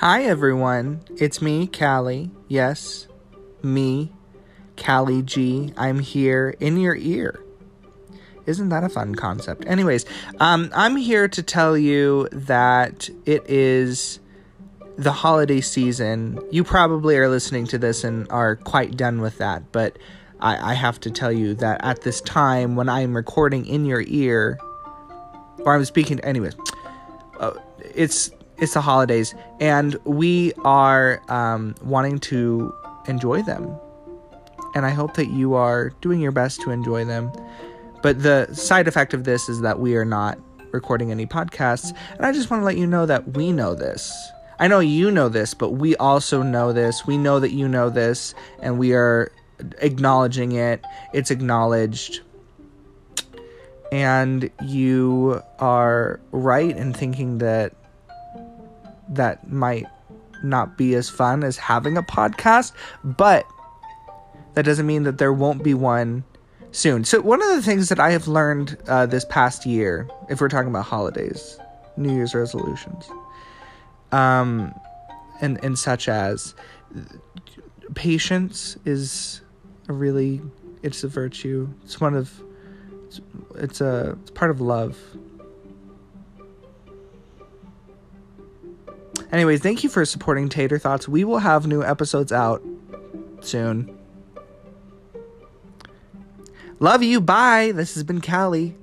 Hi, everyone. It's me, Callie. Yes, me, Callie G. I'm here in your ear. Isn't that a fun concept? Anyways, um, I'm here to tell you that it is the holiday season. You probably are listening to this and are quite done with that, but I, I have to tell you that at this time, when I'm recording in your ear, or I'm speaking, anyways, uh, it's it's the holidays, and we are um, wanting to enjoy them. And I hope that you are doing your best to enjoy them. But the side effect of this is that we are not recording any podcasts. And I just want to let you know that we know this. I know you know this, but we also know this. We know that you know this, and we are acknowledging it. It's acknowledged. And you are right in thinking that that might not be as fun as having a podcast, but that doesn't mean that there won't be one soon. So, one of the things that I have learned uh, this past year, if we're talking about holidays, New Year's resolutions, um, and and such as patience is a really it's a virtue. It's one of it's, it's a it's part of love. Anyways, thank you for supporting Tater Thoughts. We will have new episodes out soon. Love you. Bye. This has been Callie.